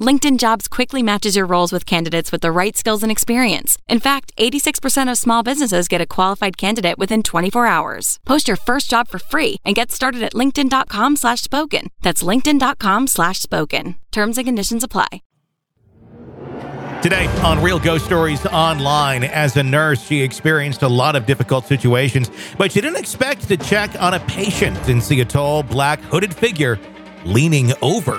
LinkedIn Jobs quickly matches your roles with candidates with the right skills and experience. In fact, 86% of small businesses get a qualified candidate within 24 hours. Post your first job for free and get started at linkedin.com slash spoken. That's linkedin.com slash spoken. Terms and conditions apply. Today on Real Ghost Stories Online, as a nurse, she experienced a lot of difficult situations, but she didn't expect to check on a patient and see a tall, black, hooded figure leaning over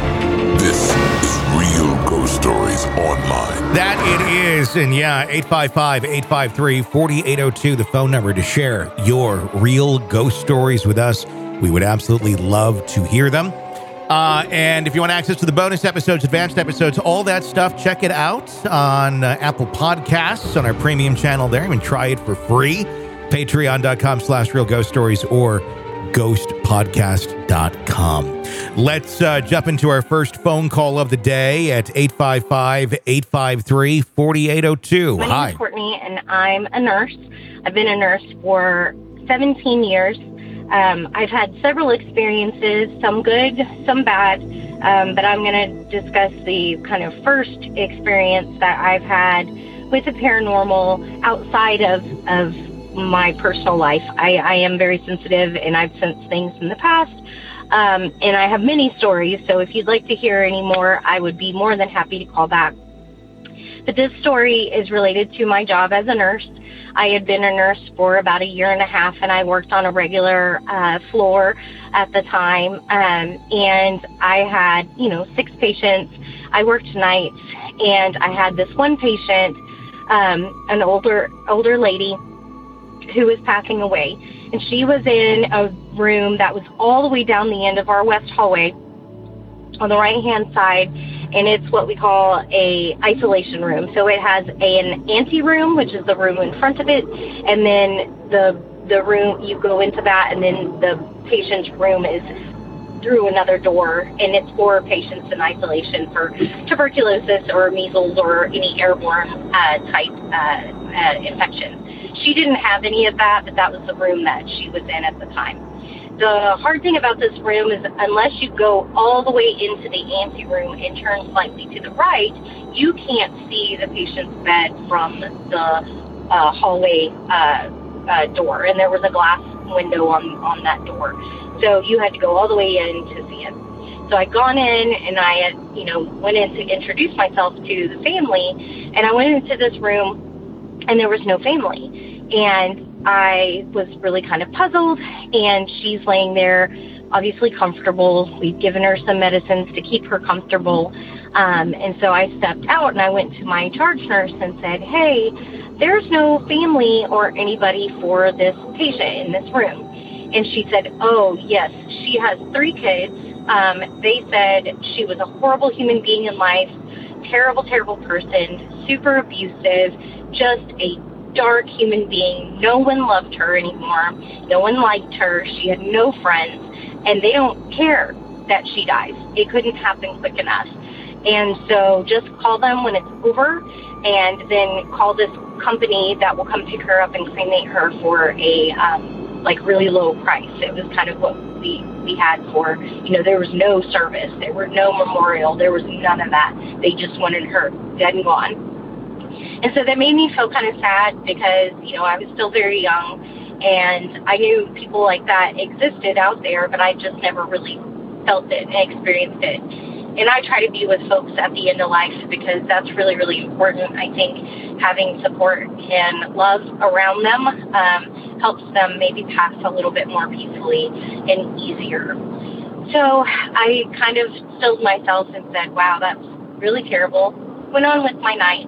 This is Real Ghost Stories Online. That it is. And yeah, 855 853 4802, the phone number to share your real ghost stories with us. We would absolutely love to hear them. Uh, and if you want access to the bonus episodes, advanced episodes, all that stuff, check it out on uh, Apple Podcasts on our premium channel there. And try it for free. Patreon.com slash real ghost stories or ghostpodcast.com. Let's uh, jump into our first phone call of the day at 855 853 4802. My Hi. name is Courtney, and I'm a nurse. I've been a nurse for 17 years. Um, I've had several experiences, some good, some bad, um, but I'm going to discuss the kind of first experience that I've had with the paranormal outside of, of my personal life. I, I am very sensitive, and I've sensed things in the past. Um, and I have many stories, so if you'd like to hear any more, I would be more than happy to call back. But this story is related to my job as a nurse. I had been a nurse for about a year and a half, and I worked on a regular uh, floor at the time. Um, and I had, you know, six patients. I worked nights, and I had this one patient, um, an older older lady, who was passing away, and she was in a room that was all the way down the end of our west hallway on the right hand side and it's what we call a isolation room. So it has an ante room which is the room in front of it and then the the room you go into that and then the patient's room is through another door and it's for patients in isolation for tuberculosis or measles or any airborne uh, type uh, uh, infections she didn't have any of that but that was the room that she was in at the time the hard thing about this room is unless you go all the way into the ante room and turn slightly to the right, you can't see the patient's bed from the uh, hallway uh, uh, door. And there was a glass window on, on that door. So you had to go all the way in to see it. So I'd gone in and I had, you know, went in to introduce myself to the family. And I went into this room and there was no family. And I was really kind of puzzled, and she's laying there, obviously comfortable. We've given her some medicines to keep her comfortable. Um, and so I stepped out and I went to my charge nurse and said, Hey, there's no family or anybody for this patient in this room. And she said, Oh, yes, she has three kids. Um, they said she was a horrible human being in life, terrible, terrible person, super abusive, just a dark human being. No one loved her anymore. No one liked her. She had no friends, and they don't care that she dies. It couldn't happen quick enough. And so just call them when it's over, and then call this company that will come pick her up and cremate her for a um, like really low price. It was kind of what we we had for you know there was no service, there were no memorial, there was none of that. They just wanted her dead and gone. And so that made me feel kind of sad because, you know, I was still very young and I knew people like that existed out there, but I just never really felt it and experienced it. And I try to be with folks at the end of life because that's really, really important. I think having support and love around them um, helps them maybe pass a little bit more peacefully and easier. So I kind of stilled myself and said, wow, that's really terrible. Went on with my night.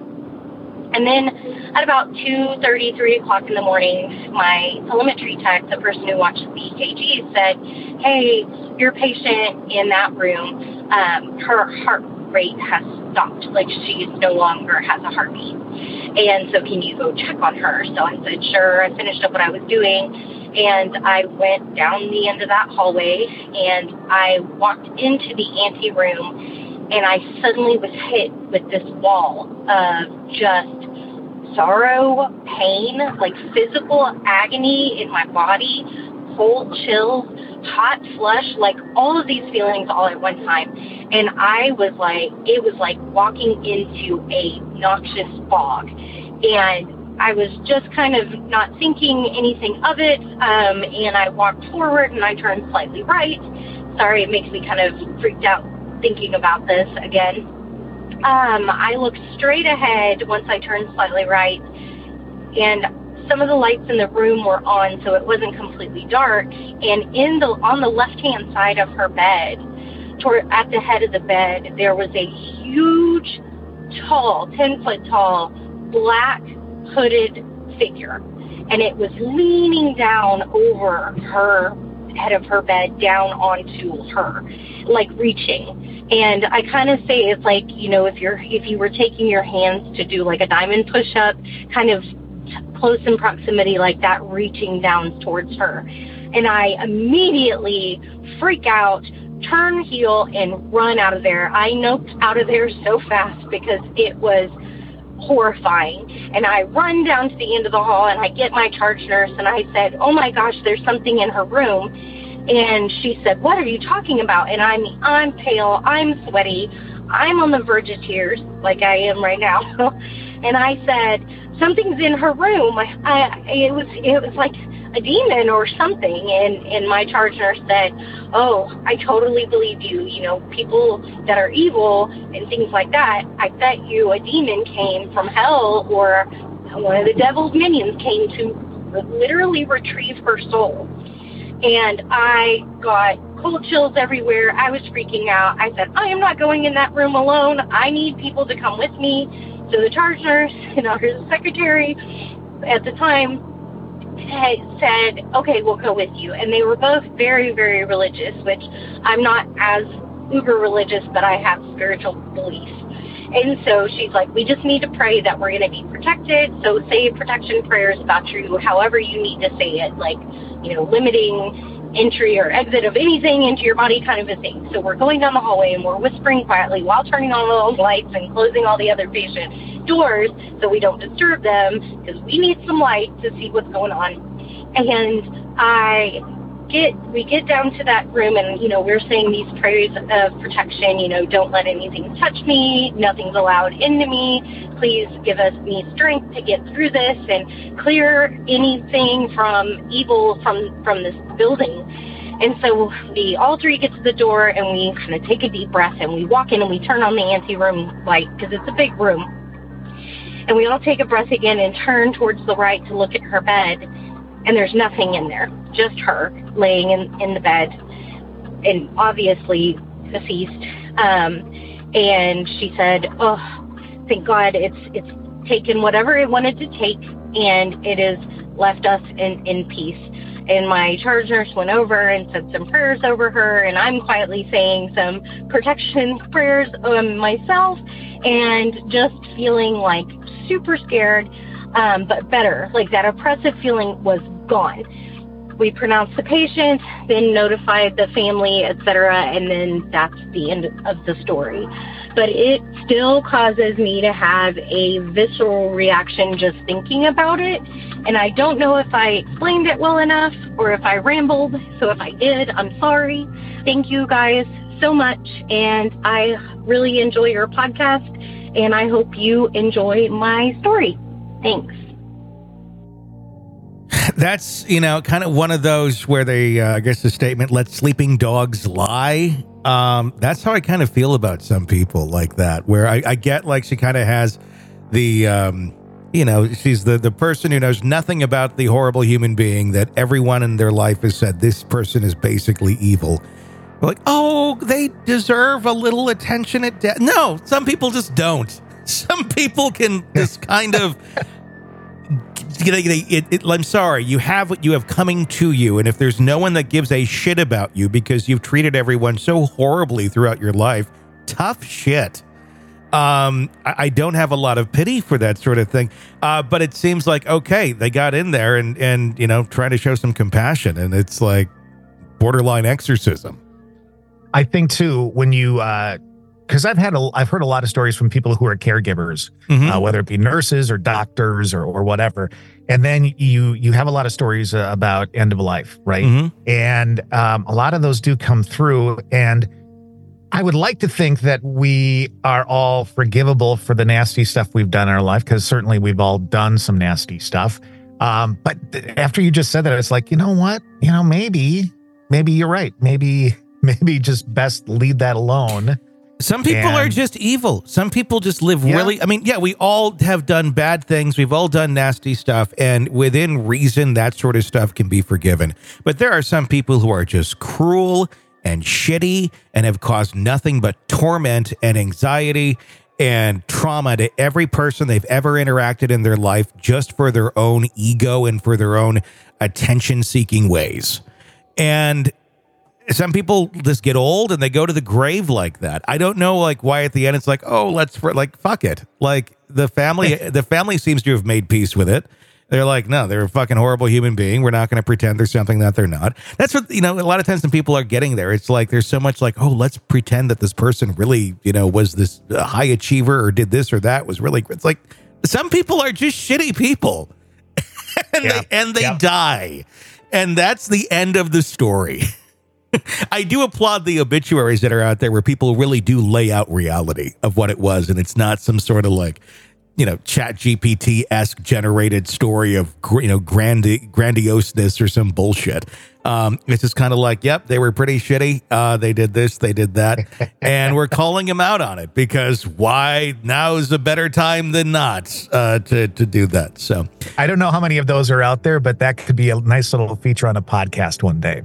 And then at about 2.30, 3 o'clock in the morning, my telemetry tech, the person who watches the EKG, said, hey, your patient in that room, um, her heart rate has stopped. Like she no longer has a heartbeat. And so can you go check on her? So I said, sure. I finished up what I was doing and I went down the end of that hallway and I walked into the ante room and I suddenly was hit with this wall of just sorrow, pain, like physical agony in my body, cold chills, hot flush, like all of these feelings all at one time. And I was like, it was like walking into a noxious fog. And I was just kind of not thinking anything of it, um, and I walked forward and I turned slightly right. Sorry, it makes me kind of freaked out thinking about this again. Um, I looked straight ahead once I turned slightly right, and some of the lights in the room were on, so it wasn't completely dark. And in the on the left hand side of her bed, toward at the head of the bed, there was a huge, tall, ten foot tall, black hooded figure. And it was leaning down over her head of her bed down onto her, like reaching. And I kind of say it's like, you know, if you're, if you were taking your hands to do like a diamond push up, kind of close in proximity like that, reaching down towards her. And I immediately freak out, turn heel, and run out of there. I noped out of there so fast because it was horrifying. And I run down to the end of the hall and I get my charge nurse and I said, Oh my gosh, there's something in her room. And she said, What are you talking about? And I'm I'm pale, I'm sweaty, I'm on the verge of tears, like I am right now. and I said, Something's in her room. I, it was it was like a demon or something and and my charge nurse said oh i totally believe you. You know people that are evil and things like that i bet you a demon came from hell or one of the devil's minions came to literally retrieve her soul. And i got cold chills everywhere. I was freaking out. I said i am not going in that room alone. I need people to come with me. So the charge nurse and our secretary at the time said, okay, we'll go with you. And they were both very, very religious, which I'm not as uber religious, but I have spiritual beliefs. And so she's like, we just need to pray that we're going to be protected. So say protection prayers about you, however you need to say it, like, you know, limiting entry or exit of anything into your body kind of a thing. So we're going down the hallway and we're whispering quietly while turning on all the lights and closing all the other patient doors so we don't disturb them because we need some light to see what's going on. And I get we get down to that room and you know we're saying these prayers of protection you know don't let anything touch me nothing's allowed into me. Please give us me strength to get through this and clear anything from evil from from this building. And so we all three get to the door and we kind of take a deep breath and we walk in and we turn on the ante room light because it's a big room. And we all take a breath again and turn towards the right to look at her bed and there's nothing in there, just her laying in, in the bed and obviously deceased. Um, and she said, "Oh, thank God, it's it's taken whatever it wanted to take, and it has left us in in peace." And my charge nurse went over and said some prayers over her, and I'm quietly saying some protection prayers um, myself, and just feeling like super scared, um, but better. Like that oppressive feeling was gone. We pronounced the patient, then notified the family, etc., and then that's the end of the story. But it still causes me to have a visceral reaction just thinking about it. And I don't know if I explained it well enough or if I rambled. So if I did, I'm sorry. Thank you guys so much. And I really enjoy your podcast and I hope you enjoy my story. Thanks. That's, you know, kind of one of those where they, uh, I guess the statement, let sleeping dogs lie. Um, that's how I kind of feel about some people like that, where I, I get like she kind of has the, um, you know, she's the, the person who knows nothing about the horrible human being that everyone in their life has said this person is basically evil. Like, oh, they deserve a little attention at death. No, some people just don't. Some people can just kind of it, it, I'm sorry, you have what you have coming to you. And if there's no one that gives a shit about you because you've treated everyone so horribly throughout your life, tough shit. Um, I, I don't have a lot of pity for that sort of thing. Uh, but it seems like, okay, they got in there and, and, you know, trying to show some compassion. And it's like borderline exorcism. I think too, when you, uh, because I've had a, I've heard a lot of stories from people who are caregivers, mm-hmm. uh, whether it be nurses or doctors or, or whatever, and then you you have a lot of stories uh, about end of life, right? Mm-hmm. And um, a lot of those do come through, and I would like to think that we are all forgivable for the nasty stuff we've done in our life, because certainly we've all done some nasty stuff. Um, but th- after you just said that, it's like you know what, you know maybe maybe you're right, maybe maybe just best leave that alone some people and, are just evil. Some people just live yeah. really. I mean, yeah, we all have done bad things. We've all done nasty stuff. And within reason, that sort of stuff can be forgiven. But there are some people who are just cruel and shitty and have caused nothing but torment and anxiety and trauma to every person they've ever interacted in their life just for their own ego and for their own attention seeking ways. And some people just get old and they go to the grave like that. I don't know like why at the end it's like, oh, let's like fuck it. Like the family the family seems to have made peace with it. They're like, no, they're a fucking horrible human being. We're not going to pretend there's something that they're not. That's what, you know, a lot of times when people are getting there, it's like there's so much like, oh, let's pretend that this person really, you know, was this high achiever or did this or that was really, great. it's like some people are just shitty people and yeah. they, and they yeah. die. And that's the end of the story. I do applaud the obituaries that are out there where people really do lay out reality of what it was, and it's not some sort of like, you know, Chat GPT esque generated story of you know grandi- grandioseness or some bullshit. Um, it's just kind of like, yep, they were pretty shitty. Uh, they did this, they did that, and we're calling them out on it because why now is a better time than not uh, to to do that. So I don't know how many of those are out there, but that could be a nice little feature on a podcast one day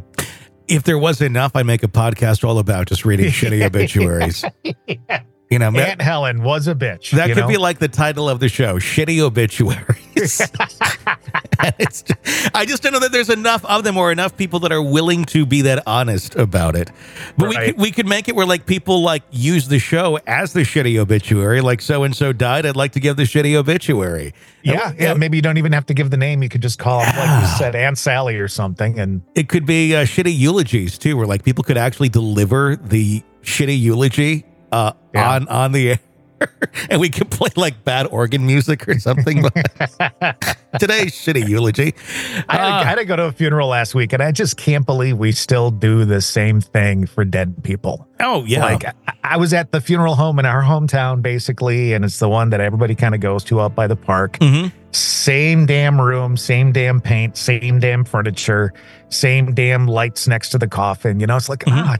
if there was enough, I'd make a podcast all about just reading shitty obituaries. yeah. You know, Aunt Helen was a bitch. That could know? be like the title of the show, "Shitty Obituaries." just, I just don't know that there's enough of them or enough people that are willing to be that honest about it. But right. we could, we could make it where like people like use the show as the shitty obituary, like so and so died. I'd like to give the shitty obituary. Yeah, and, yeah. maybe you don't even have to give the name. You could just call them, like you said, Aunt Sally or something. And it could be uh, shitty eulogies too, where like people could actually deliver the shitty eulogy uh, yeah. on on the air. and we could play like bad organ music or something. Today's shitty eulogy. I had, uh, I had, to go to a funeral last week, and I just can't believe we still do the same thing for dead people. Oh yeah, like I, I was at the funeral home in our hometown, basically, and it's the one that everybody kind of goes to out by the park. Mm-hmm. Same damn room, same damn paint, same damn furniture, same damn lights next to the coffin. You know, it's like mm-hmm. ah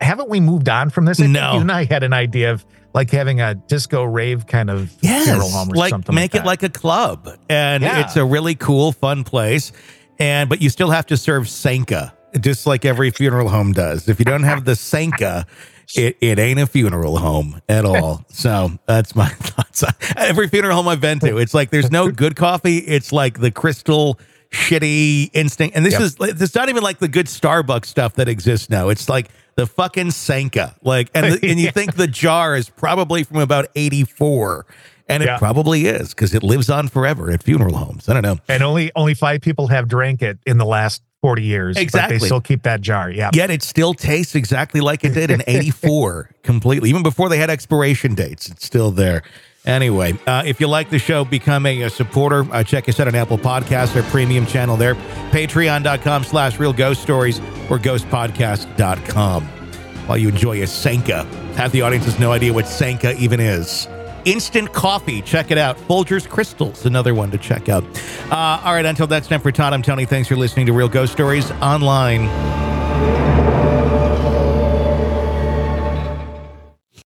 haven't we moved on from this? I no. you and I had an idea of like having a disco rave kind of yes, funeral home or like something. Make like it like a club, and yeah. it's a really cool, fun place. And but you still have to serve sanka, just like every funeral home does. If you don't have the sanka, it, it ain't a funeral home at all. so that's my thoughts. Every funeral home I've been to, it's like there's no good coffee. It's like the crystal shitty instinct. And this yep. is it's not even like the good Starbucks stuff that exists now. It's like the fucking Sanka. Like, and, the, and you think the jar is probably from about 84. And it yeah. probably is because it lives on forever at funeral homes. I don't know. And only only five people have drank it in the last 40 years. Exactly. they still keep that jar. Yeah. Yet it still tastes exactly like it did in 84 completely. Even before they had expiration dates, it's still there. Anyway, uh, if you like the show, become a, a supporter. Uh, check us out on Apple Podcasts, our premium channel there. Patreon.com slash real ghost stories or ghostpodcast.com. While you enjoy a Sanka. Half the audience has no idea what Sanka even is. Instant coffee. Check it out. Folgers Crystals, another one to check out. Uh, all right, until next time for Todd, I'm Tony. Thanks for listening to Real Ghost Stories Online.